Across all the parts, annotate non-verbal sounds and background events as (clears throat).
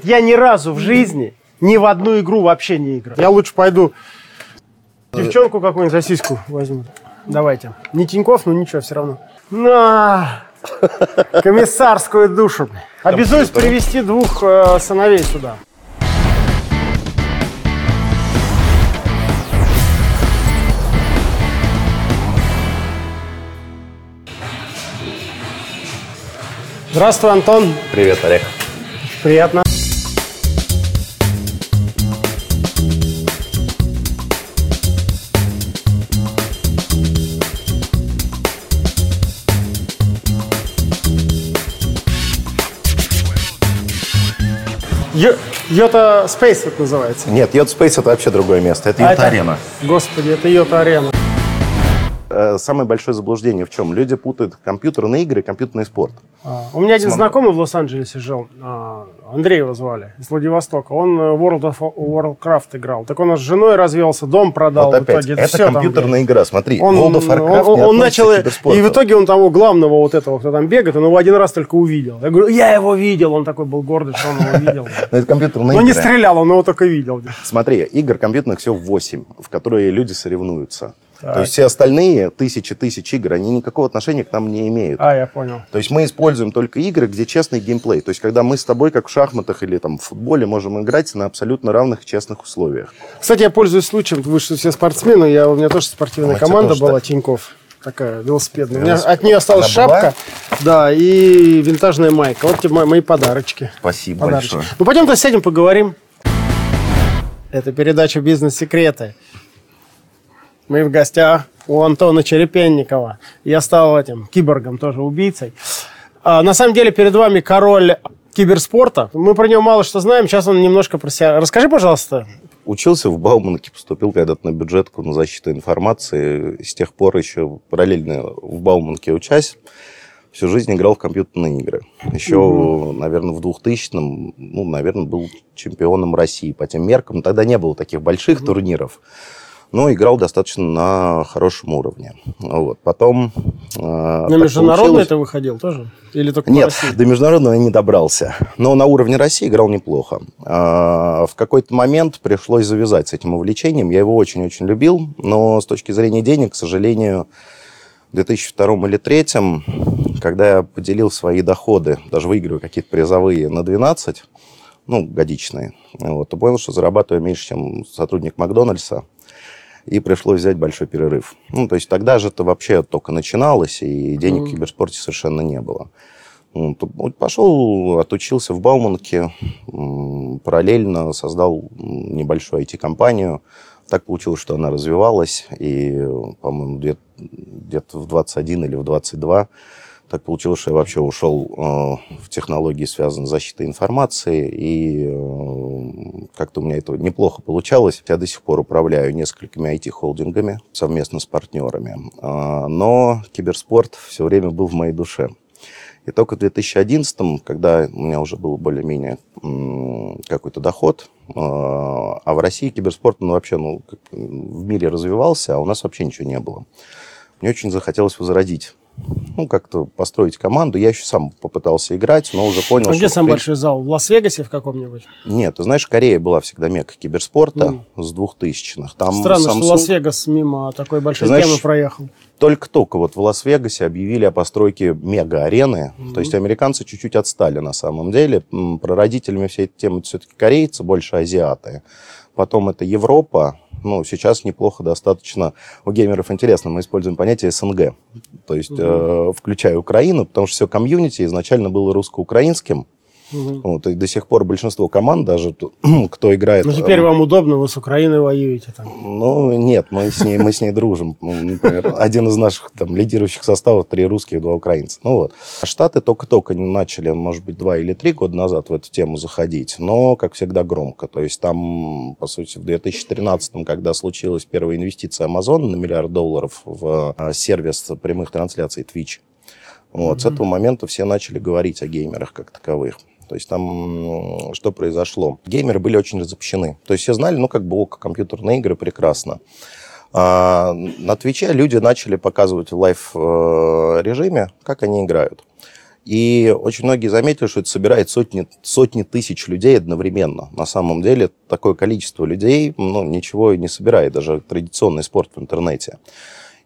Я ни разу в жизни ни в одну игру вообще не играл. Я лучше пойду девчонку какую-нибудь сиську возьму. Давайте. Не Тиньков, но ничего, все равно. На! Комиссарскую душу. Обязуюсь привести двух э, сыновей сюда. Здравствуй, Антон. Привет, Олег. Приятно. Йота Space это называется. Нет, Yacht Space это вообще другое место. Это А Yacht Арена. Господи, это Йота Арена. Э, Самое большое заблуждение в чем? Люди путают компьютерные игры и компьютерный спорт. А, У меня один знакомый в Лос-Анджелесе жил, а, Андрей его звали, из Владивостока. Он э, World of Warcraft играл. Так он с женой развелся, дом продал вот в опять, итоге. это там, компьютерная игра. Смотри, Он, World of Warcraft он- он начал, и в итоге он того главного вот этого, кто там бегает, он его один раз только увидел. Я говорю, я его видел, он такой был гордый, что он его видел. (laughs) Но это компьютерные Но не стрелял, он его только видел. Смотри, игр компьютерных всего 8, в которые люди соревнуются. То есть все остальные тысячи тысяч игр, они никакого отношения к нам не имеют. А, я понял. То есть мы используем только игры, где честный геймплей. То есть когда мы с тобой, как в шахматах или там, в футболе, можем играть на абсолютно равных честных условиях. Кстати, я пользуюсь случаем, вы же все спортсмены, я, у меня тоже спортивная А команда была, так? Тиньков. Такая велосипедная. У меня от нее осталась Она была? шапка, да, и винтажная майка. Вот тебе мо- мои подарочки. Спасибо Подарочки. большое. Ну, пойдем-то сядем, поговорим. Это передача «Бизнес-секреты». Мы в гостях у Антона Черепенникова. Я стал этим киборгом, тоже убийцей. А, на самом деле перед вами король киберспорта. Мы про него мало что знаем. Сейчас он немножко про себя... Расскажи, пожалуйста. Учился в Бауманке, поступил когда-то на бюджетку на защиту информации. С тех пор еще параллельно в Бауманке учась. Всю жизнь играл в компьютерные игры. Еще, наверное, в 2000-м, ну, наверное, был чемпионом России по тем меркам. Тогда не было таких больших турниров, но играл достаточно на хорошем уровне. Вот. Потом... э, На международный это выходил тоже? Или только нет, России? до международного я не добрался. Но на уровне России играл неплохо. А, В какой-то момент пришлось завязать с этим увлечением. Я его очень-очень любил, но с точки зрения денег, к сожалению, в 2002 или 2003, когда я поделил свои доходы, даже выигрывая какие-то призовые на 12, ну, годичные, вот, то понял, что зарабатываю меньше, чем сотрудник Макдональдса, и пришлось взять большой перерыв. Ну, то есть тогда же это вообще только начиналось, и денег в киберспорте совершенно не было. Вот Пошел, отучился в Бауманке, параллельно создал небольшую IT-компанию. Так получилось, что она развивалась, и, по-моему, где- где-то в 21 или в 22 так получилось, что я вообще ушел э, в технологии, связанные с защитой информации, и э, как-то у меня это неплохо получалось. Я до сих пор управляю несколькими IT-холдингами совместно с партнерами. А, но киберспорт все время был в моей душе. И только в 2011, когда у меня уже был более-менее какой-то доход, э, а в России киберспорт ну, вообще ну, в мире развивался, а у нас вообще ничего не было. Мне очень захотелось возродить ну, как-то построить команду. Я еще сам попытался играть, но уже понял, А что... где самый большой зал? В Лас-Вегасе в каком-нибудь? Нет, ты знаешь, Корея была всегда мекка киберспорта с 2000-х. Там Странно, что Samsung- Лас-Вегас мимо такой большой Знаешь, темы проехал. только-только вот в Лас-Вегасе объявили о постройке мега-арены. То есть американцы чуть-чуть отстали на самом деле. Прародителями всей этой темы все-таки корейцы, больше азиаты. Потом это Европа. Ну, сейчас неплохо достаточно. У геймеров интересно, мы используем понятие СНГ. То есть, э, включая Украину, потому что все комьюнити изначально было русско-украинским. Вот, и до сих пор большинство команд, даже (clears throat) кто играет... Ну, теперь э, вам удобно, вы с Украиной воюете там. ну, нет, мы с ней, мы с ней дружим. Например, один из наших там лидирующих составов три русских, два украинца. Ну вот. А Штаты только-только начали, может быть, два или три года назад в эту тему заходить, но, как всегда, громко. То есть там, по сути, в 2013, когда случилась первая инвестиция Amazon на миллиард долларов в а, сервис прямых трансляций Twitch, вот, с этого момента все начали говорить о геймерах как таковых. То есть там что произошло? Геймеры были очень разобщены. То есть все знали, ну, как бы, ok, компьютерные игры прекрасно. А на Твиче люди начали показывать в live-режиме, как они играют. И очень многие заметили, что это собирает сотни, сотни тысяч людей одновременно. На самом деле такое количество людей ну, ничего не собирает, даже традиционный спорт в интернете.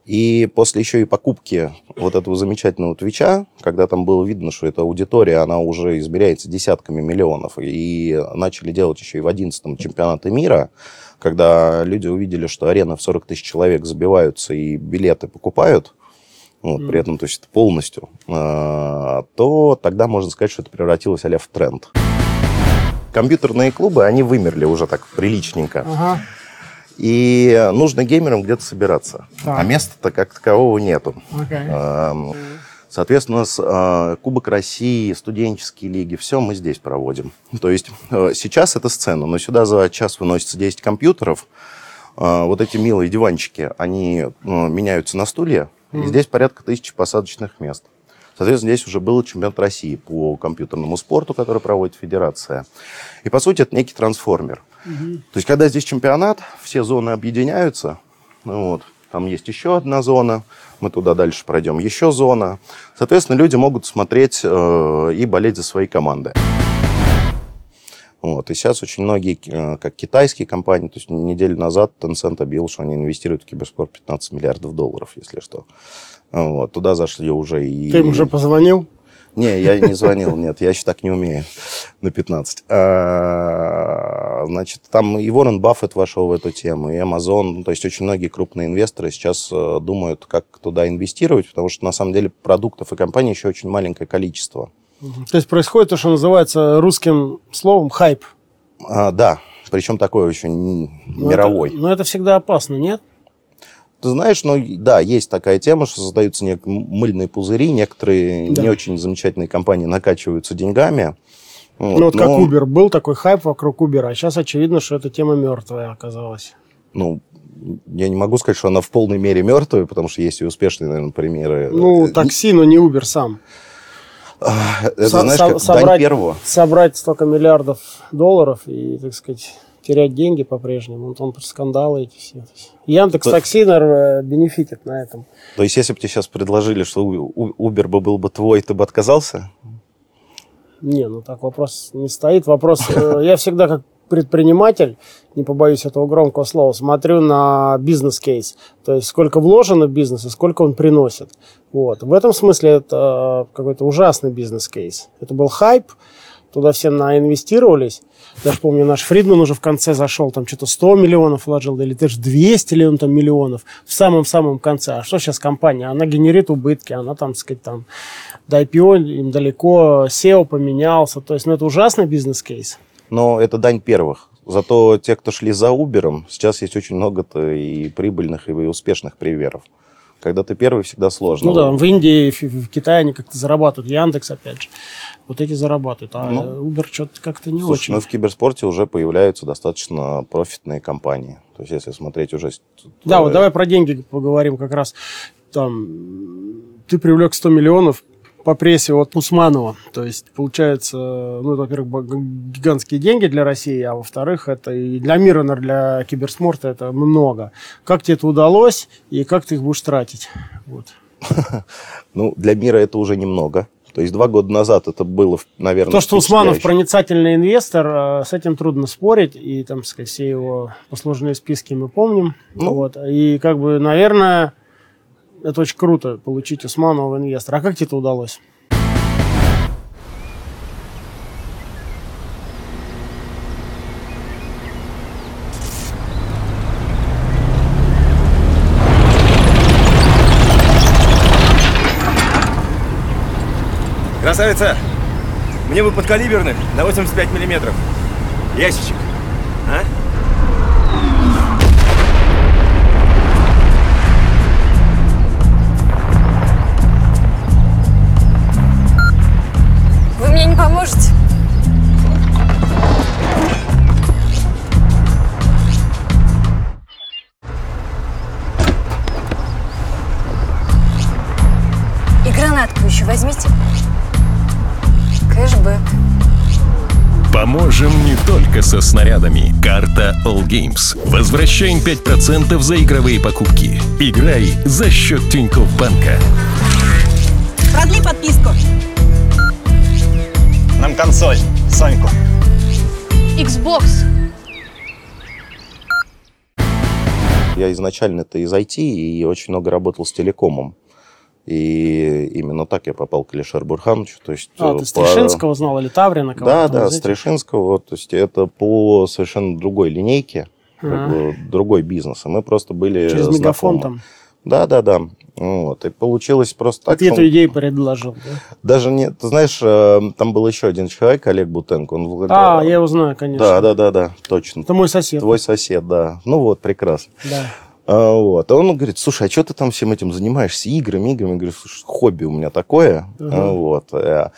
И после еще и покупки вот этого замечательного Твича, когда там было видно, что эта аудитория, она уже измеряется десятками миллионов, и начали делать еще и в 11-м чемпионаты мира, когда люди увидели, что арены в 40 тысяч человек забиваются и билеты покупают, вот, mm. при этом, то есть полностью, э, то тогда можно сказать, что это превратилось а в тренд. Компьютерные клубы, они вымерли уже так приличненько. Ага. И нужно геймерам где-то собираться. Так. А места-то как такового нету. Okay. Соответственно, с, э, Кубок России, студенческие лиги, все мы здесь проводим. То есть э, сейчас это сцена, но сюда за час выносится 10 компьютеров. Э, вот эти милые диванчики, они э, меняются на стулья. Mm. И здесь порядка тысячи посадочных мест. Соответственно, здесь уже был чемпионат России по компьютерному спорту, который проводит федерация. И, по сути, это некий трансформер. Угу. То есть, когда здесь чемпионат, все зоны объединяются. Ну, вот, там есть еще одна зона, мы туда дальше пройдем, еще зона. Соответственно, люди могут смотреть э, и болеть за свои команды. Вот. И сейчас очень многие, э, как китайские компании, то есть неделю назад Tencent объявил, что они инвестируют в киберспорт 15 миллиардов долларов, если что. Вот. Туда зашли уже и... Ты им уже позвонил? Не, я не звонил, нет, я еще так не умею на 15. А, значит, там и Уоррен Баффет вошел в эту тему, и Amazon, ну, то есть очень многие крупные инвесторы сейчас э, думают, как туда инвестировать, потому что на самом деле продуктов и компаний еще очень маленькое количество. То есть происходит то, что называется русским словом хайп. А, да, причем такой очень но мировой. Это, но это всегда опасно, нет? Ты знаешь, ну да, есть такая тема, что создаются нек- мыльные пузыри, некоторые да. не очень замечательные компании накачиваются деньгами. Вот, ну вот но... как Uber, был такой хайп вокруг Uber, а сейчас очевидно, что эта тема мертвая оказалась. Ну, я не могу сказать, что она в полной мере мертвая, потому что есть и успешные, наверное, примеры. Ну, такси, но не Uber сам. Это, Со- знаешь, как собрать, дань первого. Собрать столько миллиардов долларов и, так сказать, терять деньги по-прежнему. Вот он скандалы эти все. Яндекс. Такси, наверное, бенефитит на этом. То есть, если бы тебе сейчас предложили, что Uber бы был бы твой, ты бы отказался? Не, ну так вопрос не стоит. Вопрос, э, я всегда как предприниматель, не побоюсь этого громкого слова, смотрю на бизнес-кейс. То есть, сколько вложено в бизнес и сколько он приносит. Вот. В этом смысле это какой-то ужасный бизнес-кейс. Это был хайп, туда все наинвестировались. Даже помню, наш Фридман уже в конце зашел, там что-то 100 миллионов вложил, или даже 200 ли он там миллионов в самом-самом конце. А что сейчас компания? Она генерит убытки, она там, так сказать, там до IPO им далеко, SEO поменялся. То есть, ну, это ужасный бизнес-кейс. Но это дань первых. Зато те, кто шли за Uber, сейчас есть очень много-то и прибыльных, и успешных примеров. Когда ты первый, всегда сложно. Ну да, в Индии, в Китае они как-то зарабатывают. Яндекс, опять же вот эти зарабатывают. А ну, Uber что-то как-то не слушай, очень. Ну, в киберспорте уже появляются достаточно профитные компании. То есть, если смотреть уже... Да, вот давай про деньги поговорим как раз. Там, ты привлек 100 миллионов по прессе от Усманова. То есть, получается, ну, во-первых, гигантские деньги для России, а во-вторых, это и для мира, для киберспорта это много. Как тебе это удалось и как ты их будешь тратить? Вот. (laughs) Ну, для мира это уже немного. То есть два года назад это было, наверное, То, что Усманов проницательный инвестор, э, с этим трудно спорить. И там, сказать, все его послужные списки мы помним. Ну. Вот. И как бы, наверное, это очень круто получить Усманова инвестора. А как тебе это удалось? Красавица, мне бы подкалиберных на 85 миллиметров. Ящичек. А? Вы мне не поможете? И гранатку еще возьмите. Поможем не только со снарядами. Карта All Games. Возвращаем 5% за игровые покупки. Играй за счет Тинькофф Банка. Продли подписку. нам консоль, Соньку. Xbox. Я изначально это из IT и очень много работал с телекомом. И именно так я попал к Алишеру Бурхановичу. То есть, А, э, ты по- Стришинского знал или Таврина? Да, да, этих? Стришинского. То есть это по совершенно другой линейке, как Ага. бы другой бизнес. И мы просто были Через мегафон знакомы. там. Да, да, да. Вот. И получилось просто А так. ты что- эту идею предложил, да? Даже не... Ты знаешь, э, там был еще один человек, Олег Бутенко. Он в- А, я его знаю, конечно. Да, да, да, да, точно. Это мой сосед. Твой сосед, да. Ну вот, прекрасно. Да. А, Вот. А он говорит, слушай, а что ты там всем этим занимаешься? Играми, играми? Я говорю, слушай, хобби у меня такое. А, Вот. Э,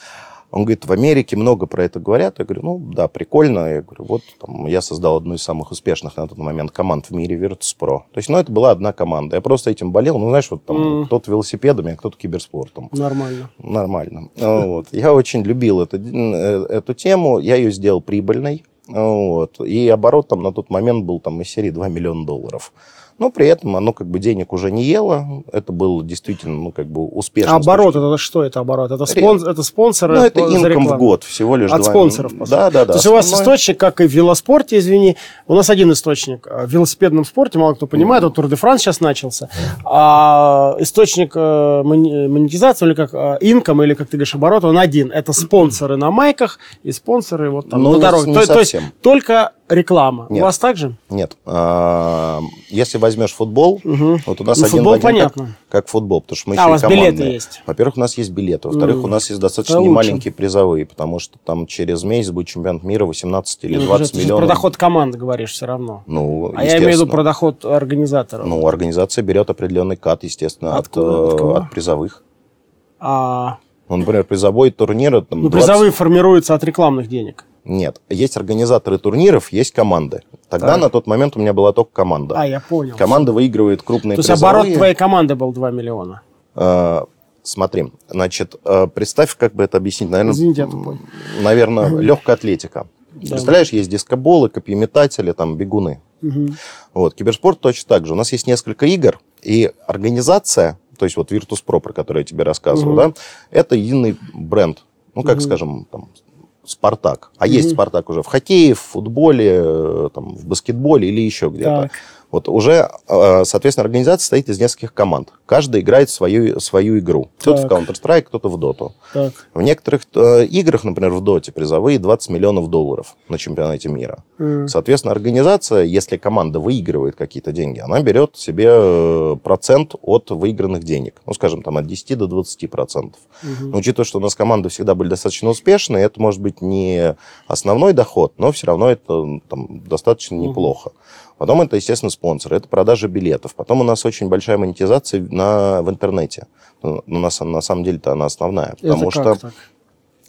Он говорит, в Америке много про это говорят. Я говорю, ну да, прикольно. Я говорю, вот там, я создал одну из самых успешных на тот момент команд в мире Virtus.pro. То есть, ну, это была одна команда. Я просто этим болел. Ну, знаешь, вот там Мгм. кто-то велосипедами, а кто-то киберспортом. Нормально. Нормально. А, Вот. Я очень любил это, э, эту тему. Я ее сделал прибыльной. Вот. И оборот там на тот момент был там из серии 2 миллиона долларов. Но при этом оно как бы денег уже не ело. Это было действительно, ну, как бы успешно. А оборот, это что это оборот? Это, Ре- спон... это спонсоры Ну, это инком в год всего лишь. От два- спонсоров, по сути. Да, да, да. То есть у вас Основной- источник, как и в велоспорте, извини, у нас один источник. А В велосипедном спорте, мало кто понимает, вот Тур де Франс сейчас начался. А источник э, монетизации, или как э, инком, или, как ты говоришь, оборот, он один. Это спонсоры на майках и спонсоры вот там Ну, на дорогах. не То, то есть только реклама. Нет. У вас так же? Нет. А, Если возьмешь футбол, Мгм. вот у нас Ну, один футбол в один как- понятно. Как, футбол, потому что мы А, еще у вас билеты командные. есть. Во-первых, у нас есть билеты. Во-вторых, у нас есть достаточно Это лучше. немаленькие призовые, потому что там через месяц будет чемпионат мира 18 или Ну, 20 ты же миллионов. про доход команды говоришь все равно. Ну, А я имею в виду про доход организатора. Ну, организация берет определенный кат, естественно, от, Откуда? От э, от призовых. А, Ну, например, призовой турнир... Там, ну, 20 призовые формируются от рекламных денег. Нет, есть организаторы турниров, есть команды. Тогда Так. на тот момент у меня была только команда. А, я понял. Команда выигрывает крупные То есть призовые. оборот твоей команды был 2 миллиона. Э, Смотри, значит, э, представь, как бы это объяснить. Наверное, Извините, я наверное, легкая атлетика. Представляешь, есть дискоболы, копьеметатели, там, бегуны. Мгм. Вот, киберспорт точно так же. У нас есть несколько игр, и организация, то есть вот Virtus.pro, про который я тебе рассказывал, да, это единый бренд. Ну, как, скажем, там, Спартак. А есть Спартак уже в хоккее, в футболе, э, там, в баскетболе или еще где-то. Так. Вот уже, э, соответственно, организация состоит из нескольких команд. Каждая играет свою, свою игру. Кто-то в. Counter-Strike, кто-то в Доту. Так. В некоторых э, играх, например, в Доте, призовые 20 миллионов долларов на чемпионате мира. М. Соответственно, организация, если команда выигрывает какие-то деньги, она берет себе э, процент от выигранных денег. Ну, скажем, там от 10 до 20 процентов. Но учитывая, что у нас команды всегда были достаточно успешные, это может быть не основной доход, но все равно это там, достаточно неплохо. Потом это, естественно, спонсоры, это продажа билетов. Потом у нас очень большая монетизация на, в интернете. Ну, у нас на самом деле-то она основная. Потому Это что, так?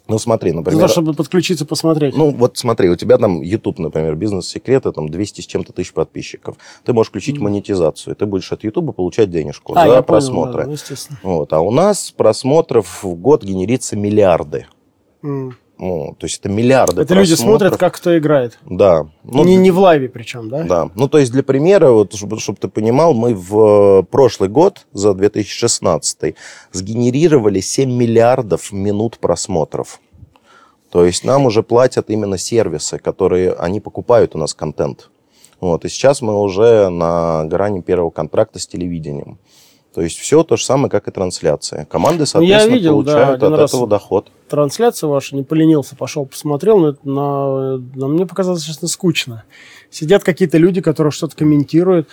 ну смотри, например... того, чтобы подключиться, посмотреть. Ну, вот смотри, у тебя там YouTube, например, бизнес-секреты, там 200 с чем-то тысяч подписчиков. Ты можешь включить монетизацию, и ты будешь от YouTube получать денежку а, за я понял, просмотры. да, ну, естественно. Вот. А у нас просмотров в год генерится миллиарды. М. Ну, то есть это миллиарды Это люди смотрят, как кто играет. Да. Ну, не, не в лайве причем, да? Да. Ну, то есть, для примера, вот, чтобы, чтобы ты понимал, мы в э, прошлый год, за 2016, сгенерировали 7 миллиардов минут просмотров. То есть, нам уже платят именно сервисы, которые, они покупают у нас контент. Вот. И сейчас мы уже на грани первого контракта с телевидением. То есть, все то же самое, как и трансляция. Команды, соответственно, Ну, видел, да, получают один от раз. этого доход. Трансляция ваша, не поленился, пошел посмотрел, но, это на, на мне показалось, честно, скучно. Сидят какие-то люди, которые что-то комментируют.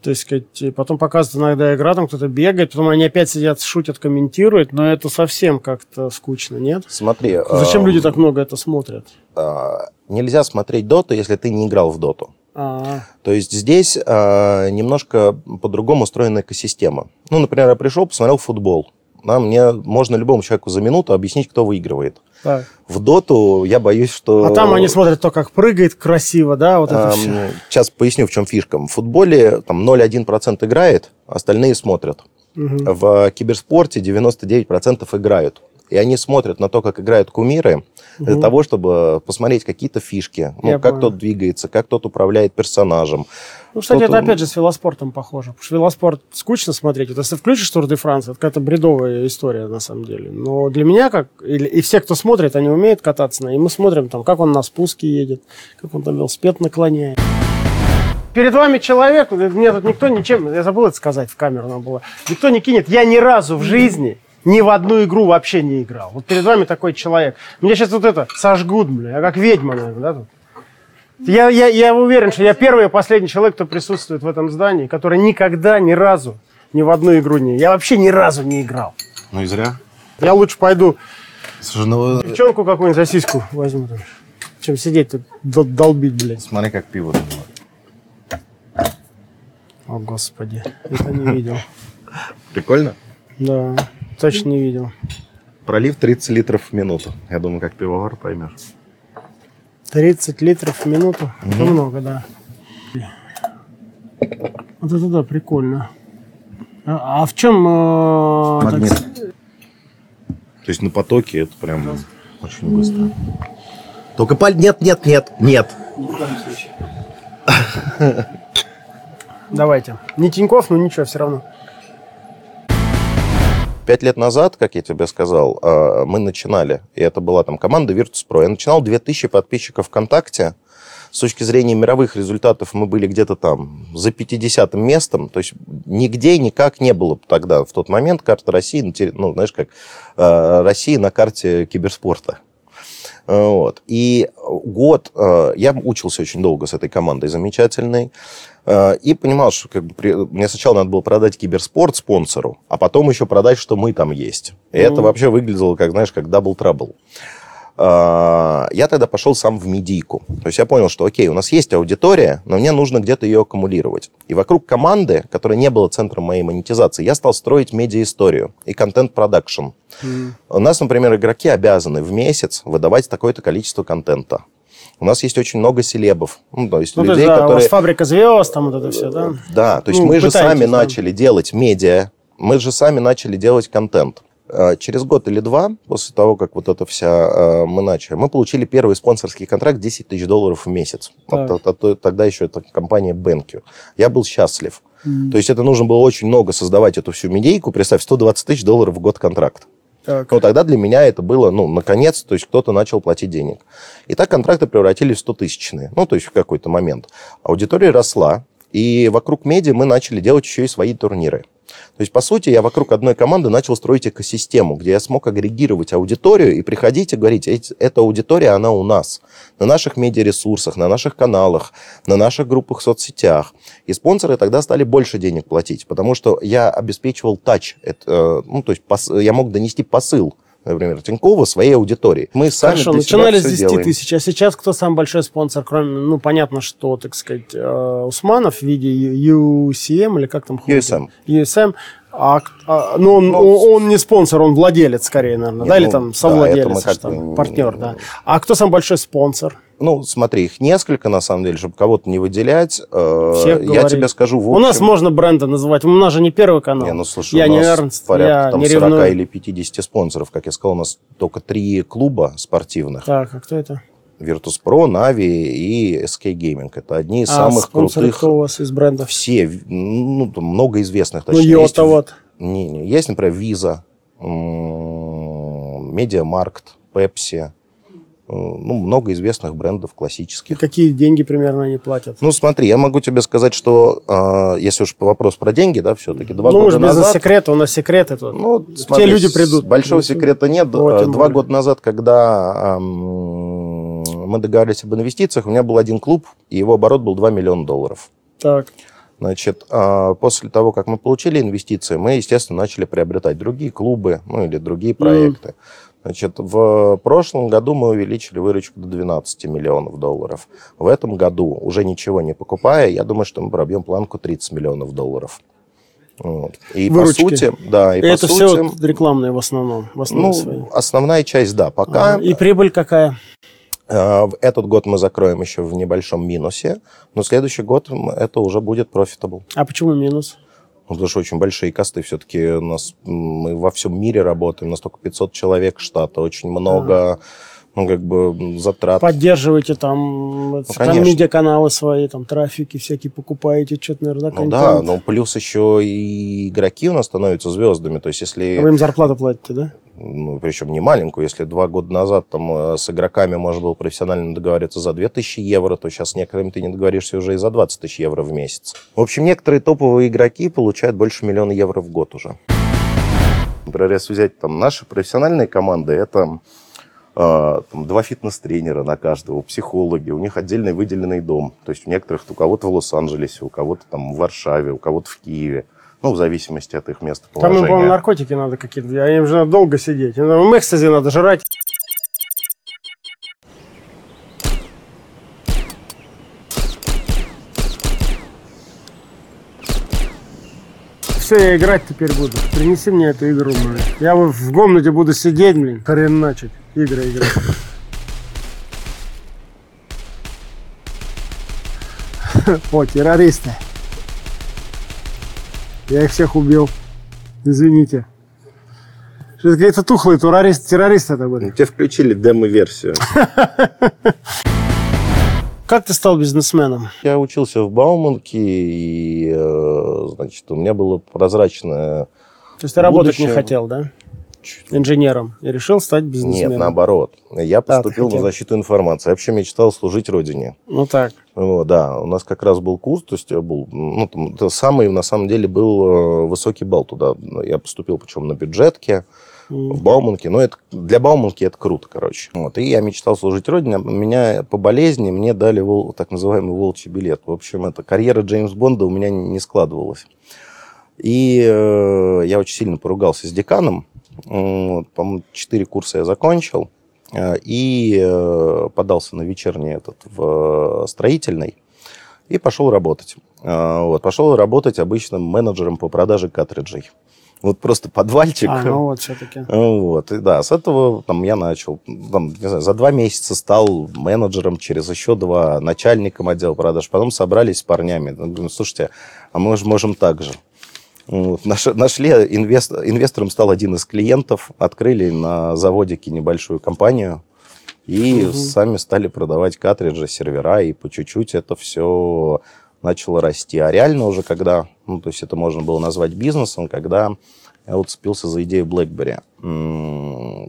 То есть, сказать, потом показывают иногда игра, там кто-то бегает, потом они опять сидят, шутят, комментируют, но это совсем как-то скучно, нет? Смотри. Зачем э, люди так много это смотрят? э, Нельзя смотреть доту, если ты не играл в доту. А, То есть здесь э, немножко по-другому устроена экосистема. Ну, например, я пришел, посмотрел футбол. Да, мне можно любому человеку за минуту объяснить, кто выигрывает. так. В доту я боюсь, что... А там они смотрят то, как прыгает красиво, да, вот это Эм, все. Сейчас поясню, в чем фишка. В футболе там 0,1% играет, остальные смотрят. В киберспорте 99% играют. И они смотрят на то, как играют кумиры, для того, чтобы посмотреть какие-то фишки. Ну, Я как понял. тот двигается, как тот управляет персонажем. Ну, кстати, это опять же с велоспортом похоже. Потому что велоспорт скучно смотреть. Вот если включишь Тур де Франс, это какая-то бредовая история на самом деле. Но для меня, как или, и все, кто смотрит, они умеют кататься. на- И мы смотрим, там, как он на спуске едет, как он там велосипед наклоняет. Перед вами человек, мне тут никто ничем, я забыл это сказать в камеру, надо было, никто не кинет. Я ни разу в жизни ни в одну игру вообще не играл. Вот перед вами такой человек. Меня сейчас вот это сожгут, бля, я как ведьма, наверное, да, тут? Я, я, я уверен, что я первый и последний человек, кто присутствует в этом здании, который никогда, ни разу, ни в одну игру не... Я вообще ни разу не играл. Ну и зря. Я лучше пойду Слушай, ну девчонку какую-нибудь за сиську возьму, там, чем сидеть тут дол- долбить, блядь. смотри, как пиво было. О, Господи, это не видел. (laughs) Прикольно? Да, точно не видел. Пролив 30 литров в минуту. Я думаю, как пивовар поймешь. 30 литров в минуту. Это много, да. Вот это да, прикольно. А, а в чем... э, так Магнит. сказать, То есть на потоке это прям очень быстро. Только паль... Нет, нет, нет, нет. (laughs) Давайте. Не Тиньков, но ничего, все равно. Пять лет назад, как я тебе сказал, э, мы начинали, и это была там команда Virtus.pro. Я начинал 2000 подписчиков ВКонтакте. С точки зрения мировых результатов мы были где-то там за 50 местом. То есть нигде никак не было тогда, в тот момент, карта России, ну, знаешь, как э, России на карте киберспорта. Вот. И год э, я учился очень долго с этой командой замечательной. Э, И понимал, что как бы, при- мне сначала надо было продать киберспорт спонсору, а потом еще продать, что мы там есть. И это вообще выглядело, как, знаешь, как double trouble. Я тогда пошел сам в медийку. То есть я понял, что окей, у нас есть аудитория, но мне нужно где-то ее аккумулировать. И вокруг команды, которая не была центром моей монетизации, я стал строить медиа-историю и контент-продакшн. У нас, например, игроки обязаны в месяц выдавать такое-то количество контента. У нас есть очень много селебов, ну, то есть Ну, то людей, есть, да, у которые... вас фабрика звезд, там вот это все, да? Да, то есть Ну, мы же сами да. начали делать медиа, мы же сами начали делать контент. Э, Через год или два, после того, как вот это вся э, мы начали, мы получили первый спонсорский контракт 10 тысяч долларов в месяц. Так. тогда еще это компания BenQ. Я был счастлив. То есть это нужно было очень много создавать эту всю медийку. Представь, 120 тысяч долларов в год контракт. Так. Ну, тогда для меня это было, ну, наконец, то есть кто-то начал платить денег. И так контракты превратились в 100-тысячные. Ну, то есть в какой-то момент. Аудитория росла, и вокруг медиа мы начали делать еще и свои турниры. То есть, по сути, я вокруг одной команды начал строить экосистему, где я смог агрегировать аудиторию и приходить и говорить, «Эти- эта аудитория, она у нас. На наших медиаресурсах, на наших каналах, на наших группах в соцсетях. И спонсоры тогда стали больше денег платить, потому что я обеспечивал тач. Э, ну, то есть я мог донести посыл, например, Тинькова своей аудитории. Мы сами Хорошо, для себя начинали с всё 10 делаем. тысяч, а сейчас кто самый большой спонсор, кроме, ну, понятно, что, так сказать, э, Усманов в виде UCM или как там? USM. USM. А, а, ну, он, он, он не спонсор, он владелец скорее, наверное, Не, да, или ну, там да, совладелец, как что бы там, не- партнер, да. А кто самый большой спонсор? Ну, смотри, их несколько, на самом деле, чтобы кого-то не выделять. Э, Всех я говори. тебе скажу, в У нас общем- можно бренды называть, у нас же не первый канал. Не, ну слушай, я у не нас Эрнст, порядка я там не 40 ревную. или 50 спонсоров. Как я сказал, у нас только три клуба спортивных. Так, а кто это? Virtus.pro, Navi и SK Gaming. Это одни из а самых крутых. кто у вас из брендов? Все, ну, много известных. Ну, точнее. Йота Есть- вот. Не, не. Есть, например, Visa, Медиамаркт, Pepsi. э, Ну, много известных брендов И классических. какие деньги примерно они платят? Ну, смотри, я могу тебе сказать, что э, если уж вопрос про деньги, да, все-таки два ну, года назад... бизнес-секреты, у нас секреты тут. Ну, Те смотри, люди с- придут. Большого секрета нет. Вот, Э, Два года назад, когда эм, мы договорились об инвестициях, у меня был один клуб, и его оборот был 2 миллиона долларов. Так. Значит, а, после того, как мы получили инвестиции, мы, естественно, начали приобретать другие клубы, ну, или другие проекты. Значит, в прошлом году мы увеличили выручку до 12 миллионов долларов. В этом году, уже ничего не покупая, я думаю, что мы пробьем планку 30 миллионов долларов. Вот. И Выручки. по сути, да, и, И по это сути, все вот рекламные в основном. В основном ну, основная часть, да, пока. Ага. И прибыль какая? Э, Этот год мы закроем еще в небольшом минусе, но следующий год это уже будет profitable. А почему минус? Ну, потому что очень большие косты. Все-таки у нас мы во всем мире работаем. У нас только 500 человек штата. Очень много ну, как бы затрат. Поддерживаете там, это, там конечно. медиаканалы свои, там трафики всякие покупаете, что-то, наверное, Ну да, но плюс еще и игроки у нас становятся звездами. То есть если... Вы им зарплату платите, да? ну, причем не маленькую, если два года назад там э, с игроками можно было профессионально договориться за 2000 евро, то сейчас с некоторыми ты не договоришься уже и за 20 тысяч евро в месяц. В общем, некоторые топовые игроки получают больше миллиона евро в год уже. Например, если взять там наши профессиональные команды, это э, там, два фитнес-тренера на каждого, психологи, у них отдельный выделенный дом. То есть у некоторых, у кого-то в Лос-Анджелесе, у кого-то там в Варшаве, у кого-то в Киеве. Ну, в зависимости от их места Там им, по-моему, наркотики надо какие-то. А им же надо долго сидеть. Им экстази надо жрать. Все, я играть теперь буду. Принеси мне эту игру, блин. Я вот в комнате буду сидеть, блин, хреначить. Игры играть. (laughs) О, террористы. Я их всех убил. Извините. Что это какие-то тухлые террористы, террористы это были. Тебе включили демо-версию. (laughs) Как ты стал бизнесменом? Я учился в Бауманке, и, э, значит, у меня было прозрачное... То есть ты работать не Будущее. хотел, да? Инженером. И решил стать бизнесменом. Нет, наоборот. Я поступил на хотел. защиту информации. Я вообще мечтал служить Родине. Ну так. Вот, да, у нас как раз был курс, то есть я был, ну, там, самый, на самом деле, был э, высокий балл туда. Я поступил, причем на бюджетке, в Бауманке. Но это, для Бауманки это круто, короче. Вот, и я мечтал служить Родине. Меня по болезни мне дали вол- так называемый волчий билет. В общем, это карьера Джеймс Бонда у меня не складывалась. И э, я очень сильно поругался с деканом. Вот, по-моему, четыре курса я закончил. Э, И э, подался на вечерний этот в э, строительный. И пошел работать. Э, Вот, пошел работать обычным менеджером по продаже картриджей. Вот просто подвальчик. А, ну вот все-таки. Вот, и да, с этого там я начал, там, не знаю, за два месяца стал менеджером, через еще два начальником отдела продаж. Потом собрались с парнями. Ну, говорю, слушайте, а мы же можем так же. Вот, наш- нашли, инвест, инвестором стал один из клиентов, открыли на заводике небольшую компанию и сами стали продавать картриджи, сервера, и по чуть-чуть это все начало расти. А реально уже когда, ну, то есть это можно было назвать бизнесом, когда я вот цепился за идею BlackBerry.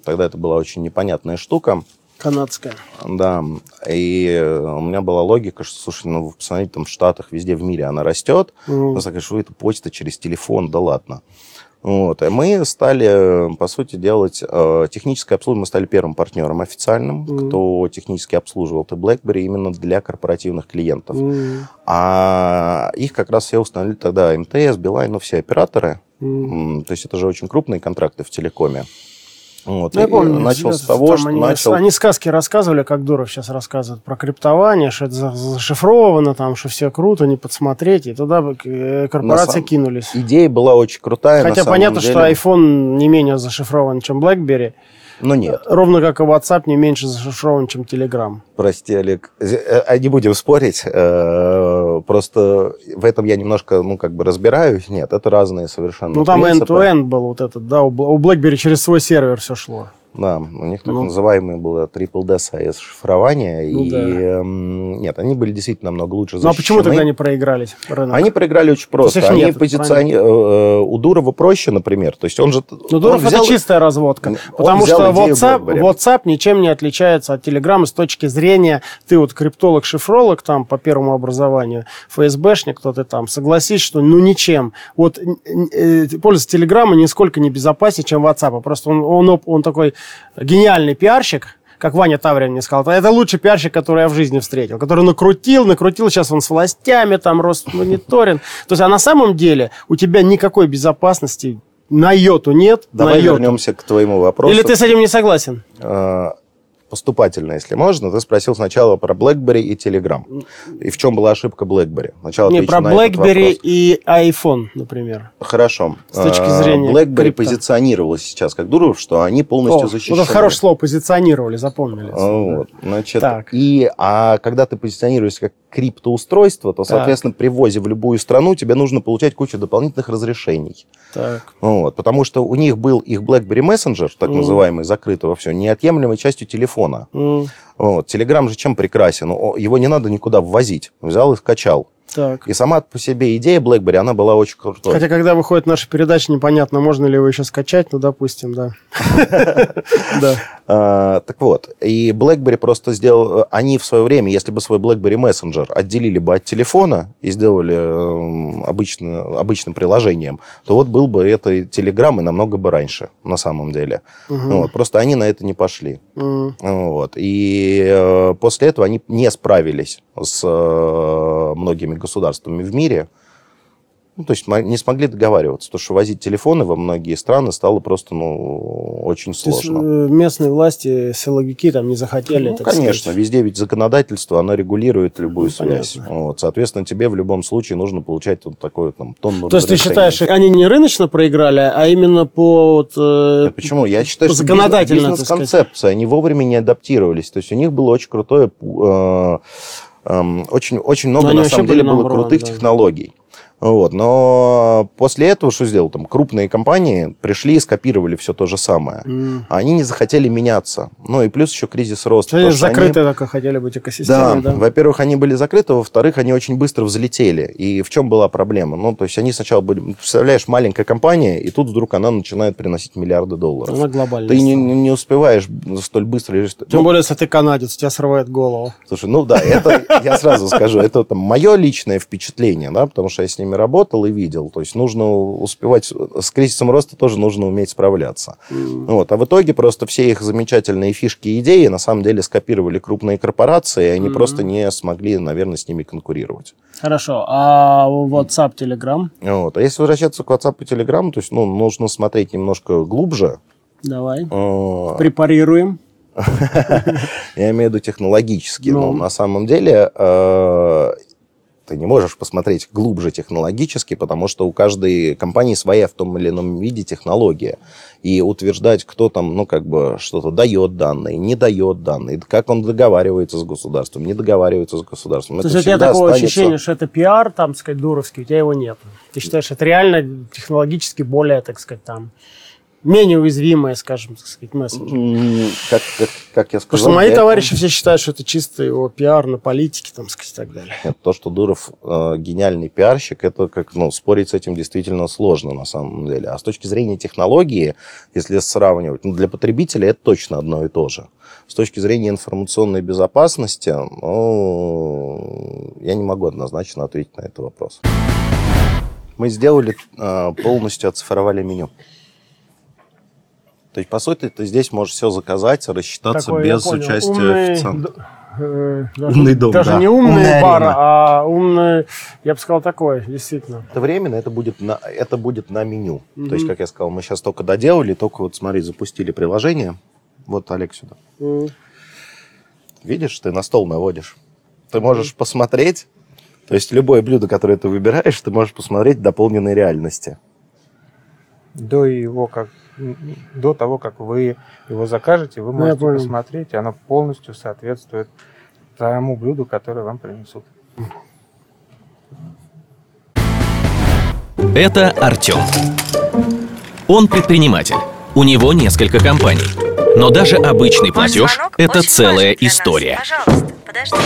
Тогда это была очень непонятная штука. Канадская. Да, и у меня была логика, что, слушай, ну, посмотрите, там в Штатах, везде в мире она растет. Ну, так что это почта через телефон, да ладно. Вот. И мы стали, по сути, делать э, техническое обслуживание. Мы стали первым партнером официальным, Мгм. кто технически обслуживал ты BlackBerry именно для корпоративных клиентов. М, А их как раз все установили тогда МТС, Билайн, ну, все операторы. М, То есть это же очень крупные контракты в телекоме. Вот. Ну, я помню, начал с того, что они, начал... они сказки рассказывали, как Дуров сейчас рассказывает про криптование, что это за- зашифровано, там, что все круто, не подсмотреть. И туда э, корпорации самом- кинулись. Идея была очень крутая. Хотя понятно, деле. что iPhone не менее зашифрован, чем BlackBerry. Ну нет, Ровно как и WhatsApp не меньше зашифрован, чем Telegram. прости, Олег. Э, Не будем спорить. э, Просто в этом я немножко, ну, как бы разбираюсь. Нет, это разные совершенно Ну, там end-to-end был вот этот, да, у BlackBerry через свой сервер все шло. Да, у них так Ну. называемое было Triple DSS шифрование. Ну и да. эм, нет, они были действительно намного лучше Ну, а почему защищены. тогда не проигрались рынок? Они проиграли очень просто. Они нет, позициони- э, У Дурова проще, например. То есть он же... Ну, Дуров взял- это чистая разводка. Потому что WhatsApp. WhatsApp ничем не отличается от Telegram с точки зрения, ты вот криптолог-шифролог там по первому образованию, ФСБшник, кто ты там, согласись, что ну ничем. Вот э, пользоваться Телеграма нисколько не безопаснее, чем WhatsApp. Просто он, он, он такой гениальный пиарщик, как Ваня Таврин мне сказал, это лучший пиарщик, который я в жизни встретил, который накрутил, накрутил, сейчас он с властями, там, Росмониторинг. То есть, а на самом деле у тебя никакой безопасности на йоту нет, Давай на йоту. вернемся к твоему вопросу. Или ты с этим не согласен? Поступательно, если можно. Ты спросил сначала про BlackBerry и Telegram. И в чем была ошибка BlackBerry? Сначала Не, про BlackBerry и iPhone, например. Хорошо. С точки А, зрения BlackBerry крипто. позиционировалась сейчас как Дуров, что они полностью О, защищены. вот это хорошее слово позиционировали, запомнили. А, Вот, значит, Так. и а когда ты позиционируешься как криптоустройство, то, соответственно, при ввозе в любую страну тебе нужно получать кучу дополнительных разрешений. Так. Вот, потому что у них был их BlackBerry Messenger, так Мгм. называемый, закрытого все, неотъемлемой частью телефона. М, Вот, Telegram же чем прекрасен? Его не надо никуда ввозить. Взял и скачал. Так. И сама по себе идея BlackBerry, она была очень крутой. Хотя, когда выходит наша передача, непонятно, можно ли его еще скачать, ну, допустим, (laughs) да. А, так вот, и BlackBerry просто сделал... Они в свое время, если бы свой BlackBerry Messenger отделили бы от телефона и сделали эм, обычным приложением, то вот был бы это Telegram и намного бы раньше, на самом деле. Просто они на это не пошли. Вот. И э, после этого они не справились с э, многими государствами в мире. Ну, то есть не смогли договариваться. Потому что возить телефоны во многие страны стало просто ну, очень То есть сложно. э, местные власти, силовики там не захотели. Ну, конечно, сказать. везде ведь законодательство, оно регулирует любую Ну, связь. понятно. Вот, соответственно, тебе в любом случае нужно получать вот такой там тонну То есть ты считаешь, они не рыночно проиграли, а именно по... вот, э, Да почему? Я считаю, что законодательно, бизнес- бизнес-концепция, они вовремя не адаптировались. То есть у них было очень крутое, э, очень, очень много, на самом деле, было one, крутых да. технологий. Вот, но после этого что сделал? Там крупные компании пришли и скопировали все то же самое. А Они не захотели меняться. Ну и плюс еще кризис роста. Они что они- только хотели быть Да, экосистемой, да? во-первых, они были закрыты, во-вторых, они очень быстро взлетели. И в чем была проблема? Ну, то есть они сначала были, представляешь, маленькая компания, и тут вдруг она начинает приносить миллиарды долларов. Она глобальная. Ты не, не- успеваешь столь быстро... Тем Ну, более, если ты канадец, тебя срывает голову. Слушай, ну да, это, я сразу скажу, это мое личное впечатление, да, потому что я с ними работал и видел. То есть нужно успевать, с кризисом роста тоже нужно уметь справляться. Вот, а в итоге просто все их замечательные фишки и идеи на самом деле скопировали крупные корпорации, и они Мгм. просто не смогли, наверное, с ними конкурировать. Хорошо. А WhatsApp, Telegram? Вот. А если возвращаться к WhatsApp и Telegram, то есть, ну, нужно смотреть немножко глубже. Давай. Э, Препарируем. (laughs) Я имею в виду технологически. Ну. Но на самом деле э, ты не можешь посмотреть глубже технологически, потому что у каждой компании своя в том или ином виде технология. И утверждать, кто там, ну, как бы, что-то дает данные, не дает данные, как он договаривается с государством, не договаривается с государством. То это есть у тебя такое останется- ощущение, что это пиар, там, так сказать, дуровский, у тебя его нет. Ты считаешь, это реально технологически более, так сказать, там, менее уязвимое, скажем, так сказать, месседж. М, Как, как, как я сказал... Потому что мои этого- товарищи все считают, что это чисто его пиар на политике, там, сказать, и так далее. Нет, то, что Дуров э, гениальный пиарщик, это как, ну, спорить с этим действительно сложно на самом деле. А с точки зрения технологии, если сравнивать, ну, для потребителя это точно одно и то же. С точки зрения информационной безопасности, ну, я не могу однозначно ответить на этот вопрос. Мы сделали, э, полностью оцифровали меню. То есть, по сути, ты здесь можешь все заказать, рассчитаться Такой, я без понял, участия умный официанта. э, даже, Умный дом, Даже да. не умный Умная бар, арена. а умный, я бы сказал, такой, действительно. Это временно, это будет на, это будет на меню. Мгм. То есть, как я сказал, мы сейчас только доделали, только вот смотри, запустили приложение. Вот, Олег, сюда. М. Видишь, ты на стол наводишь. Ты можешь посмотреть, то есть любое блюдо, которое ты выбираешь, ты можешь посмотреть в дополненной реальности. До его как до того, как вы его закажете, вы Ну, можете понял. посмотреть, и оно полностью соответствует тому блюду, которое вам принесут. Это Артем. Он предприниматель. У него несколько компаний. Но даже обычный платеж – это целая история. Пожалуйста, подожди.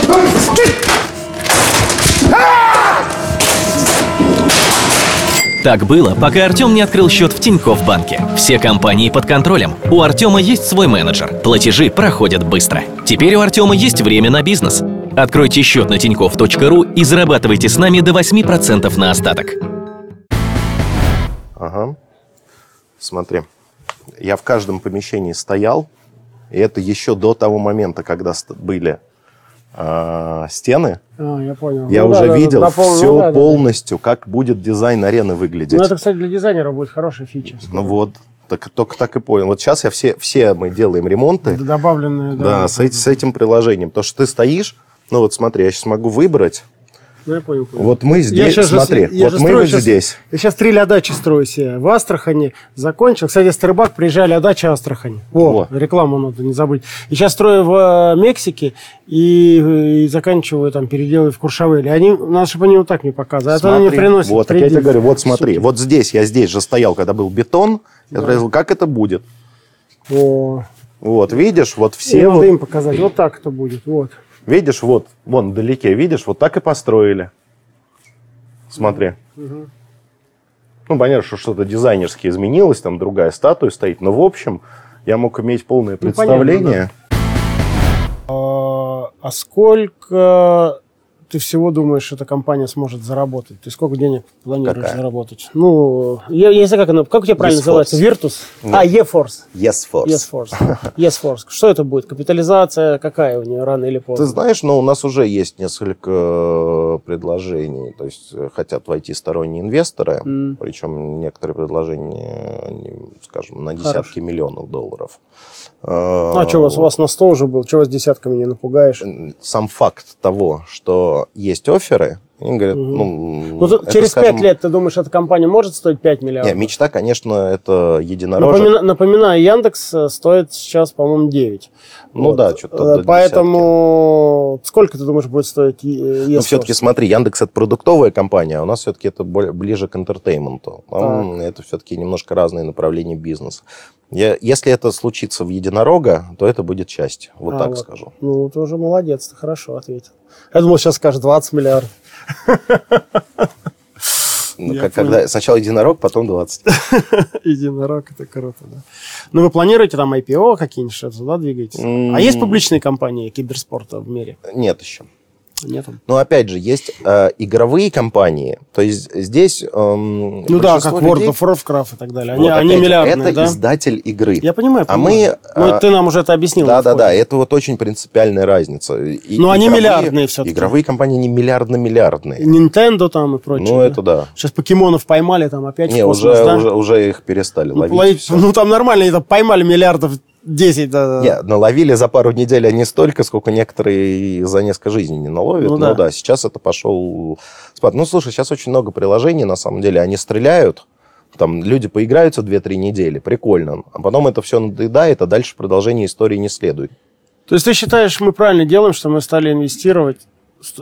Так было, пока Артем не открыл счет в Тинькофф банке. Все компании под контролем. У Артема есть свой менеджер. Платежи проходят быстро. Теперь у Артема есть время на бизнес. Откройте счет на тинькофф.ру и зарабатывайте с нами до 8% на остаток. Ага. Смотри. Я в каждом помещении стоял, и это еще до того момента, когда были а, стены. А, я понял. Я Ну уже да, видел да, пол- все ну да, да, да. полностью, как будет дизайн арены выглядеть. Ну, это, кстати, для дизайнера будет хорошая фича. Ну вот. Так, только так и понял. Вот сейчас я все, все мы делаем ремонты. Добавленные, да. Да, с, с этим приложением. То, что ты стоишь, ну вот смотри, я сейчас могу выбрать. Ну, я понял. понял. Вот мы Я здесь, щас же- смотри, я вот мы строю вот щас- здесь. Я сейчас три дачи строю себе. В Астрахани закончил. Кстати, Старбак приезжали, а дача Астрахани. О, Во. рекламу надо не забыть. И сейчас строю в э, Мексике и, и заканчиваю там, переделываю в Куршавеле. Они, надо, чтобы они вот так мне показывают. А то они не Смотри. приносят Вот, так я тебе говорю, вот смотри, Суки. вот здесь, я здесь же стоял, когда был бетон, я спросил, как это будет? О, Вот, видишь, вот все надо вот, им показать. Вот так это будет. Вот. Видишь, вот, вон вдалеке, видишь, вот так и построили. Смотри. Ну, понятно, что что-то дизайнерски изменилось, там другая статуя стоит, но в общем я мог иметь полное Ну, понятно, представление. А, а сколько ты всего думаешь, эта компания сможет заработать? Ты сколько денег планируешь Какая? заработать? Ну, я, я не знаю, как она, как у тебя правильно Yes называется? Force. Virtus? А, E-Force. Yes, Force. Yes Force. Yes Force. Что это будет? Капитализация какая у нее рано или Ты поздно? знаешь, но у нас уже есть несколько э, предложений. То есть э, хотят войти сторонние инвесторы, М. причем некоторые предложения, скажем, на десятки Хорошо. миллионов долларов. А что у вас? У вас на 100 уже был? Чего вас десятками не напугаешь? Сам факт того, что есть оферы, они говорят, Мгм. ну... Ну, это, через скажем, 5 лет ты думаешь, эта компания может стоить 5 миллиардов? Не, мечта, конечно, это единорожек. Напомина- напоминаю, Яндекс э, стоит сейчас, по-моему, 9. Ну да, что-то Э, Поэтому сколько ты думаешь будет стоить э, Yes все-таки смотри, Яндекс это продуктовая компания, а у нас все-таки это более, ближе к интертейменту. Там это все-таки немножко разные направления бизнеса. Я, если это случится в единорога, то это будет счастье. Вот А, так вот. скажу. Ну, ты уже молодец, ты хорошо ответил. Я думал, сейчас скажешь 20 миллиардов. Ну, как, когда сначала единорог, потом 20. (laughs) Единорог, это круто, да. Ну, вы планируете там IPO какие-нибудь, что-то туда двигаетесь? М. А есть публичные компании киберспорта в мире? Нет еще. Нету? Но опять же, есть э, игровые компании. То есть здесь... эм, Ну да, как World людей- of Warcraft и так далее. Они, Вот, они миллиардные, Это да? издатель игры. Я понимаю, А понимаю. мы, Ну, а, ты нам уже это объяснил. Да, на да, входе. да, это вот очень принципиальная разница. И Но они игровые- миллиардные всё-таки. Игровые компании не миллиардно-миллиардные. Nintendo там и прочее. Ну, да? это да. Сейчас покемонов поймали, там опять Не, космос, уже, да? уже, уже их перестали Ну, ловить. ловить- ну, там нормально, это поймали миллиардов 10. Да, Не, наловили за пару недель они столько, сколько некоторые за несколько жизней не наловят. Ну Ну, да. да. сейчас это пошел спад. Ну, слушай, сейчас очень много приложений, на самом деле, они стреляют, там люди поиграются 2-3 недели, прикольно, а потом это все надоедает, а дальше продолжение истории не следует. То есть ты считаешь, мы правильно делаем, что мы стали инвестировать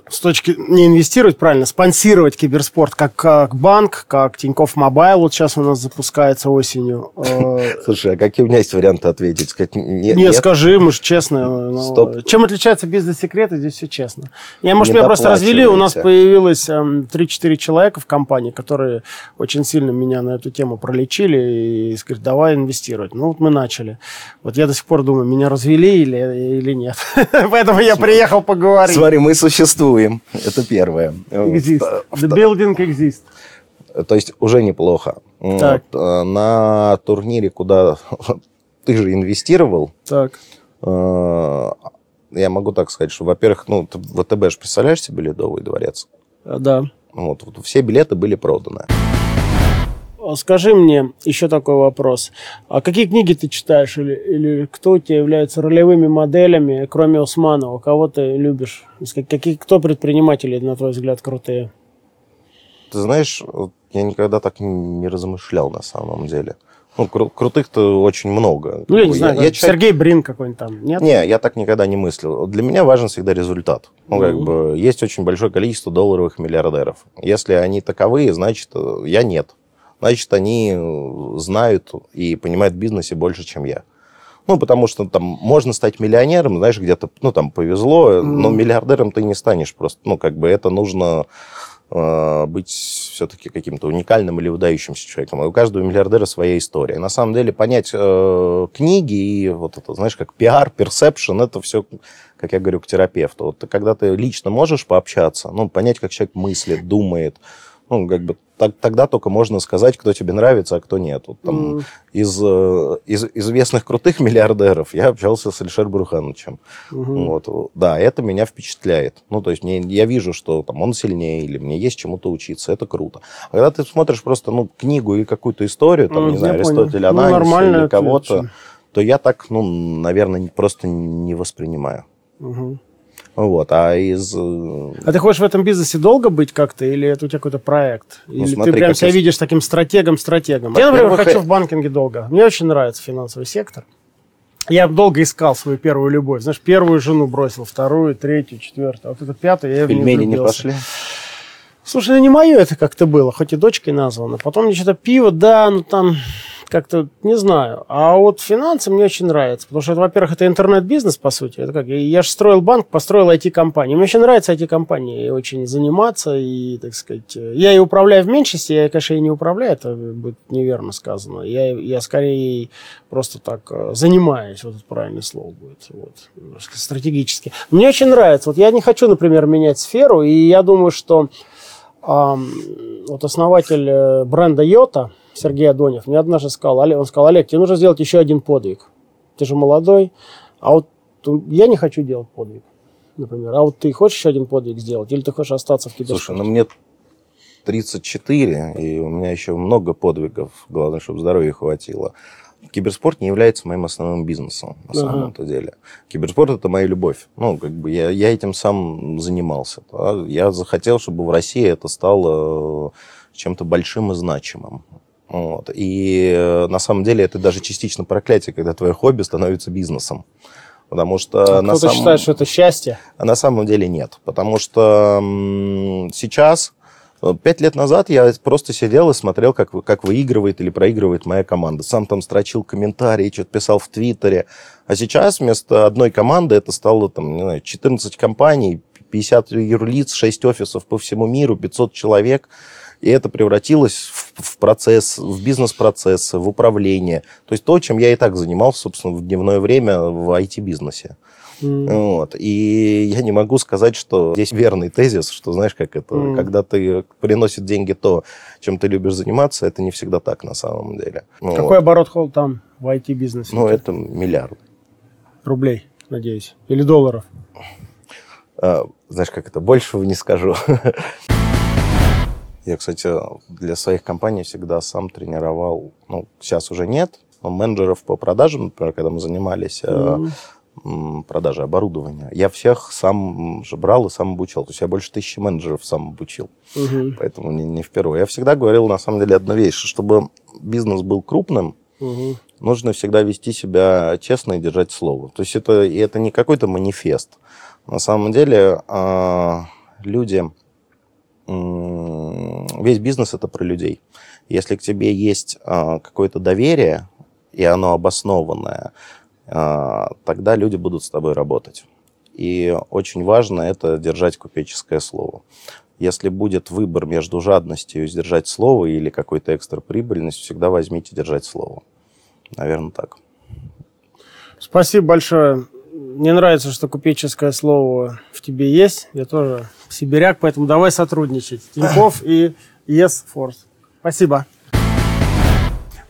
с точки не инвестировать правильно, спонсировать киберспорт как, как банк, как Тинькофф Мобайл вот сейчас у нас запускается осенью. Э, Слушай, а какие у меня есть варианты ответить? Сказать, нет, Не, нет? скажи, мы же честно. ну, Стоп. Чем отличается бизнес-секреты, здесь все честно. Я, может, меня просто развели, у нас появилось эм, 3-4 человека в компании, которые очень сильно меня на эту тему пролечили и сказали, давай инвестировать. Ну, вот мы начали. Вот я до сих пор думаю, меня развели или, или нет. (laughs) Поэтому я приехал поговорить. Смотри, мы существуем. Это первое. Exist. Вто- The building exists. То есть уже неплохо. Так. Вот, э, на турнире, куда (laughs) ты же инвестировал, Так. э, я могу так сказать, что, во-первых, ну, ВТБ же представляешь себе Ледовый дворец? э, Да. Вот, вот все билеты были проданы. Скажи мне еще такой вопрос. А какие книги ты читаешь? Или, или кто у тебя являются ролевыми моделями, кроме Усманова? Кого ты любишь? Какие, кто предприниматели, на твой взгляд, крутые? Ты знаешь, я никогда так не размышлял на самом деле. Ну, кру- крутых-то очень много. Ну, я не знаю, я человек- Сергей Брин какой-нибудь там, нет? Не, я так никогда не мыслил. Для меня важен всегда результат. Ну, как Мгм. бы, есть очень большое количество долларовых миллиардеров. Если они таковые, значит, э, я нет. Значит, они э, знают и понимают в бизнесе больше, чем я. Ну, потому что там можно стать миллионером, знаешь, где-то, ну, там повезло, но миллиардером ты не станешь просто. Ну, как бы это нужно э, быть все-таки каким-то уникальным или выдающимся человеком. И у каждого миллиардера своя история. На самом деле понять э, книги и вот это, знаешь, как пиар, персепшн, это все, как я говорю, к терапевту. Вот когда ты лично можешь пообщаться, ну, понять, как человек мыслит, думает, ну, как бы так- тогда только можно сказать, кто тебе нравится, а кто нет. Вот там М. из, э, из известных крутых (laughs) миллиардеров я общался с Алишер Брухановичем. Мгм. Вот, да, это меня впечатляет. Ну, то есть мне, я вижу, что там он сильнее, или мне есть чему-то учиться, это круто. А когда ты смотришь просто ну, книгу или какую-то историю, там, Ну, не знаю. Аристотеля, Ну, Ананис или кого-то, то я так, ну, наверное, не- просто не воспринимаю. Мгм. Вот, а из... э, А ты хочешь в этом бизнесе долго быть как-то, или это у тебя какой-то проект? или смотри, ты прям себя я с- видишь таким стратегом-стратегом? Я, например, хочу в банкинге долго. Мне очень нравится финансовый сектор. Я долго искал свою первую любовь. Знаешь, первую жену бросил, вторую, третью, четвертую. А вот это пятая, я в нее пельмени не влюбился. пошли. Слушай, ну не мое это как-то было, хоть и дочкой названо. Потом мне что-то пиво, да, ну там как-то, не знаю. А вот финансы мне очень нравятся, потому что, во-первых, это интернет-бизнес, по сути. Это как, я же строил банк, построил IT-компанию. Мне очень нравится IT-компанией очень заниматься и, так сказать, я и управляю в меньшей степени, я, конечно, и не управляю, это будет неверно сказано. Я, я скорее просто так э, занимаюсь, вот это правильное слово будет, вот, стратегически. Мне очень нравится. Вот я не хочу, например, менять сферу, и я думаю, что Ам, вот основатель э, бренда Йота, Сергей Адонев, мне однажды сказал, он сказал, Олег, тебе нужно сделать еще один подвиг. Ты же молодой, а вот я не хочу делать подвиг, например. А вот ты хочешь еще один подвиг сделать, или ты хочешь остаться в киберспорте? Слушай, ну мне 34, и у меня еще много подвигов. Главное, чтобы здоровья хватило. Киберспорт не является моим основным бизнесом, на Ага. самом-то деле. Киберспорт – это моя любовь. Ну, как бы я, я этим сам занимался. да. Я захотел, чтобы в России это стало э, чем-то большим и значимым. Вот. И э, на самом деле это даже частично проклятие, когда твое хобби становится бизнесом. Потому что А на Кто-то самом... считает, что это счастье. А на самом деле нет. Потому что сейчас, э, пять лет назад я просто сидел и смотрел, как, как выигрывает или проигрывает моя команда. Сам там строчил комментарии, что-то писал в Твиттере. А сейчас вместо одной команды это стало там, не знаю, 14 компаний, 50 юрлиц, 6 офисов по всему миру, 500 человек. И это превратилось в, в процесс, в бизнес-процессы, в управление. То есть то, чем я и так занимался, собственно, в дневное время в IT-бизнесе. М. Вот. И я не могу сказать, что здесь верный тезис, что, знаешь, как это, Мгм. когда ты приносит деньги то, чем ты любишь заниматься, это не всегда так на самом деле. Какой оборот холл там в IT-бизнесе? Ну, это миллиард. Рублей, надеюсь. Или долларов. А, знаешь, как это, большего не скажу. (laughs) Я, кстати, для своих компаний всегда сам тренировал, ну, сейчас уже нет, но менеджеров по продажам, например, когда мы занимались м, продажей оборудования, я всех сам же брал и сам обучал. То есть я больше тысячи менеджеров сам обучил. Мгм. Поэтому не, не впервые. Я всегда говорил, на самом деле, одну вещь, что чтобы бизнес был крупным, Мгм. нужно всегда вести себя честно и держать слово. То есть это, и это не какой-то манифест. На самом деле а, люди, весь бизнес это про людей. Если к тебе есть а, какое-то доверие, и оно обоснованное, а, тогда люди будут с тобой работать. И очень важно это держать купеческое слово. Если будет выбор между жадностью и сдержать слово или какой-то экстра прибыльностью, всегда возьмите держать слово. Наверное, так. Спасибо большое. Мне нравится, что купеческое слово в тебе есть. Я тоже сибиряк, поэтому давай сотрудничать. Тиньков и Yes Force. Спасибо.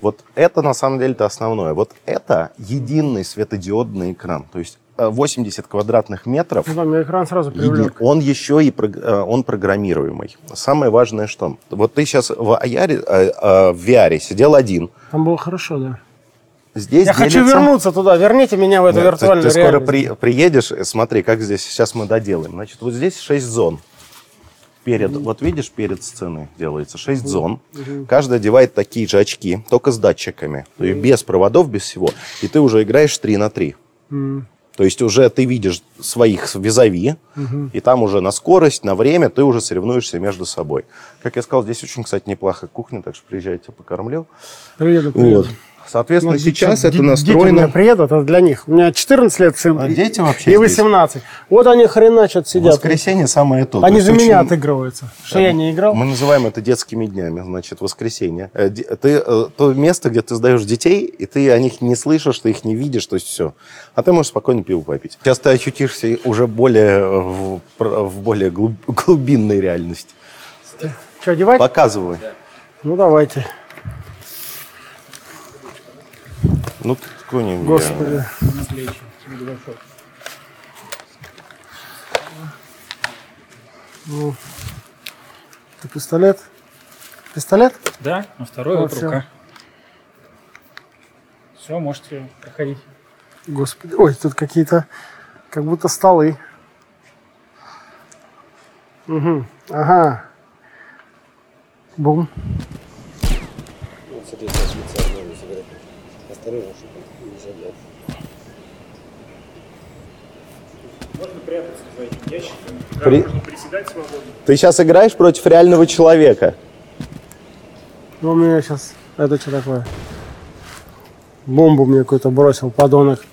Вот это на самом деле-то основное. Вот это единый светодиодный экран. То есть э, 80 квадратных метров. Ну, экран сразу привлек. Он еще и э, он программируемый. Самое важное, что вот ты сейчас в, э, э, в VR сидел один. Там было хорошо, да. Здесь Я хочу делится- вернуться туда. Верните меня в эту Нет, ты- виртуальную ты, скоро реальность. при- приедешь, э, смотри, как здесь сейчас мы доделаем. Значит, вот здесь 6 зон. Перед, вот видишь, перед сценой делается 6 зон. Каждый одевает такие же очки, только с датчиками. То есть без проводов, без всего. И ты уже играешь 3 на 3. М. То есть уже ты видишь своих визави, и там уже на скорость, на время ты уже соревнуешься между собой. Как я сказал, здесь очень, кстати, неплохая кухня, так что приезжайте, покормлю. Приеду, приеду. Вот. Соответственно, Ну, сейчас ди- это ди- Дети у настроено... меня приедут, это для них. У меня 14 лет сын. А дети вообще И здесь? 18. Вот они хреначат сидят. Воскресенье самое то. Они То за меня очень- отыгрываются. Что я не играл? Мы называем это детскими днями, значит, воскресенье. Э, Ты, э, то место, где ты сдаешь детей, и ты о них не слышишь, ты их не видишь, то есть все. А ты можешь спокойно пиво попить. Сейчас ты ощутишься уже более э, в, в более глуб- глубинной реальности. Что, одевать? Показывай. Ну, давайте. Ну, мне. Господи. Ну, это пистолет? Пистолет? Да, на второй Вот вот всё. рука. Все, можете проходить. Господи. Ой, тут какие-то, как будто столы. Угу. Ага. Бум. Можно прятаться за этим ящиком. Да, При- можно приседать свободно. Ты сейчас играешь против реального человека. Ну, у меня сейчас... Это что такое? Бомбу мне какой-то бросил, подонок.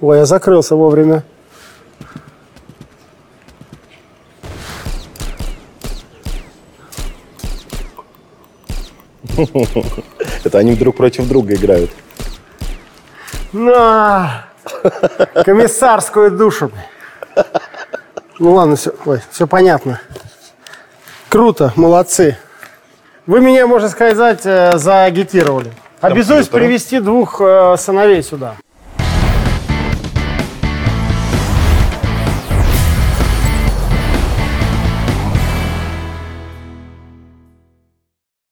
Ой, я закрылся вовремя. (laughs) Это они друг против друга играют. На! Комиссарскую душу. Ну ладно, все, ой, все понятно. Круто, молодцы. Вы меня, можно сказать, э, заагитировали. Обязуюсь привести двух э, сыновей сюда.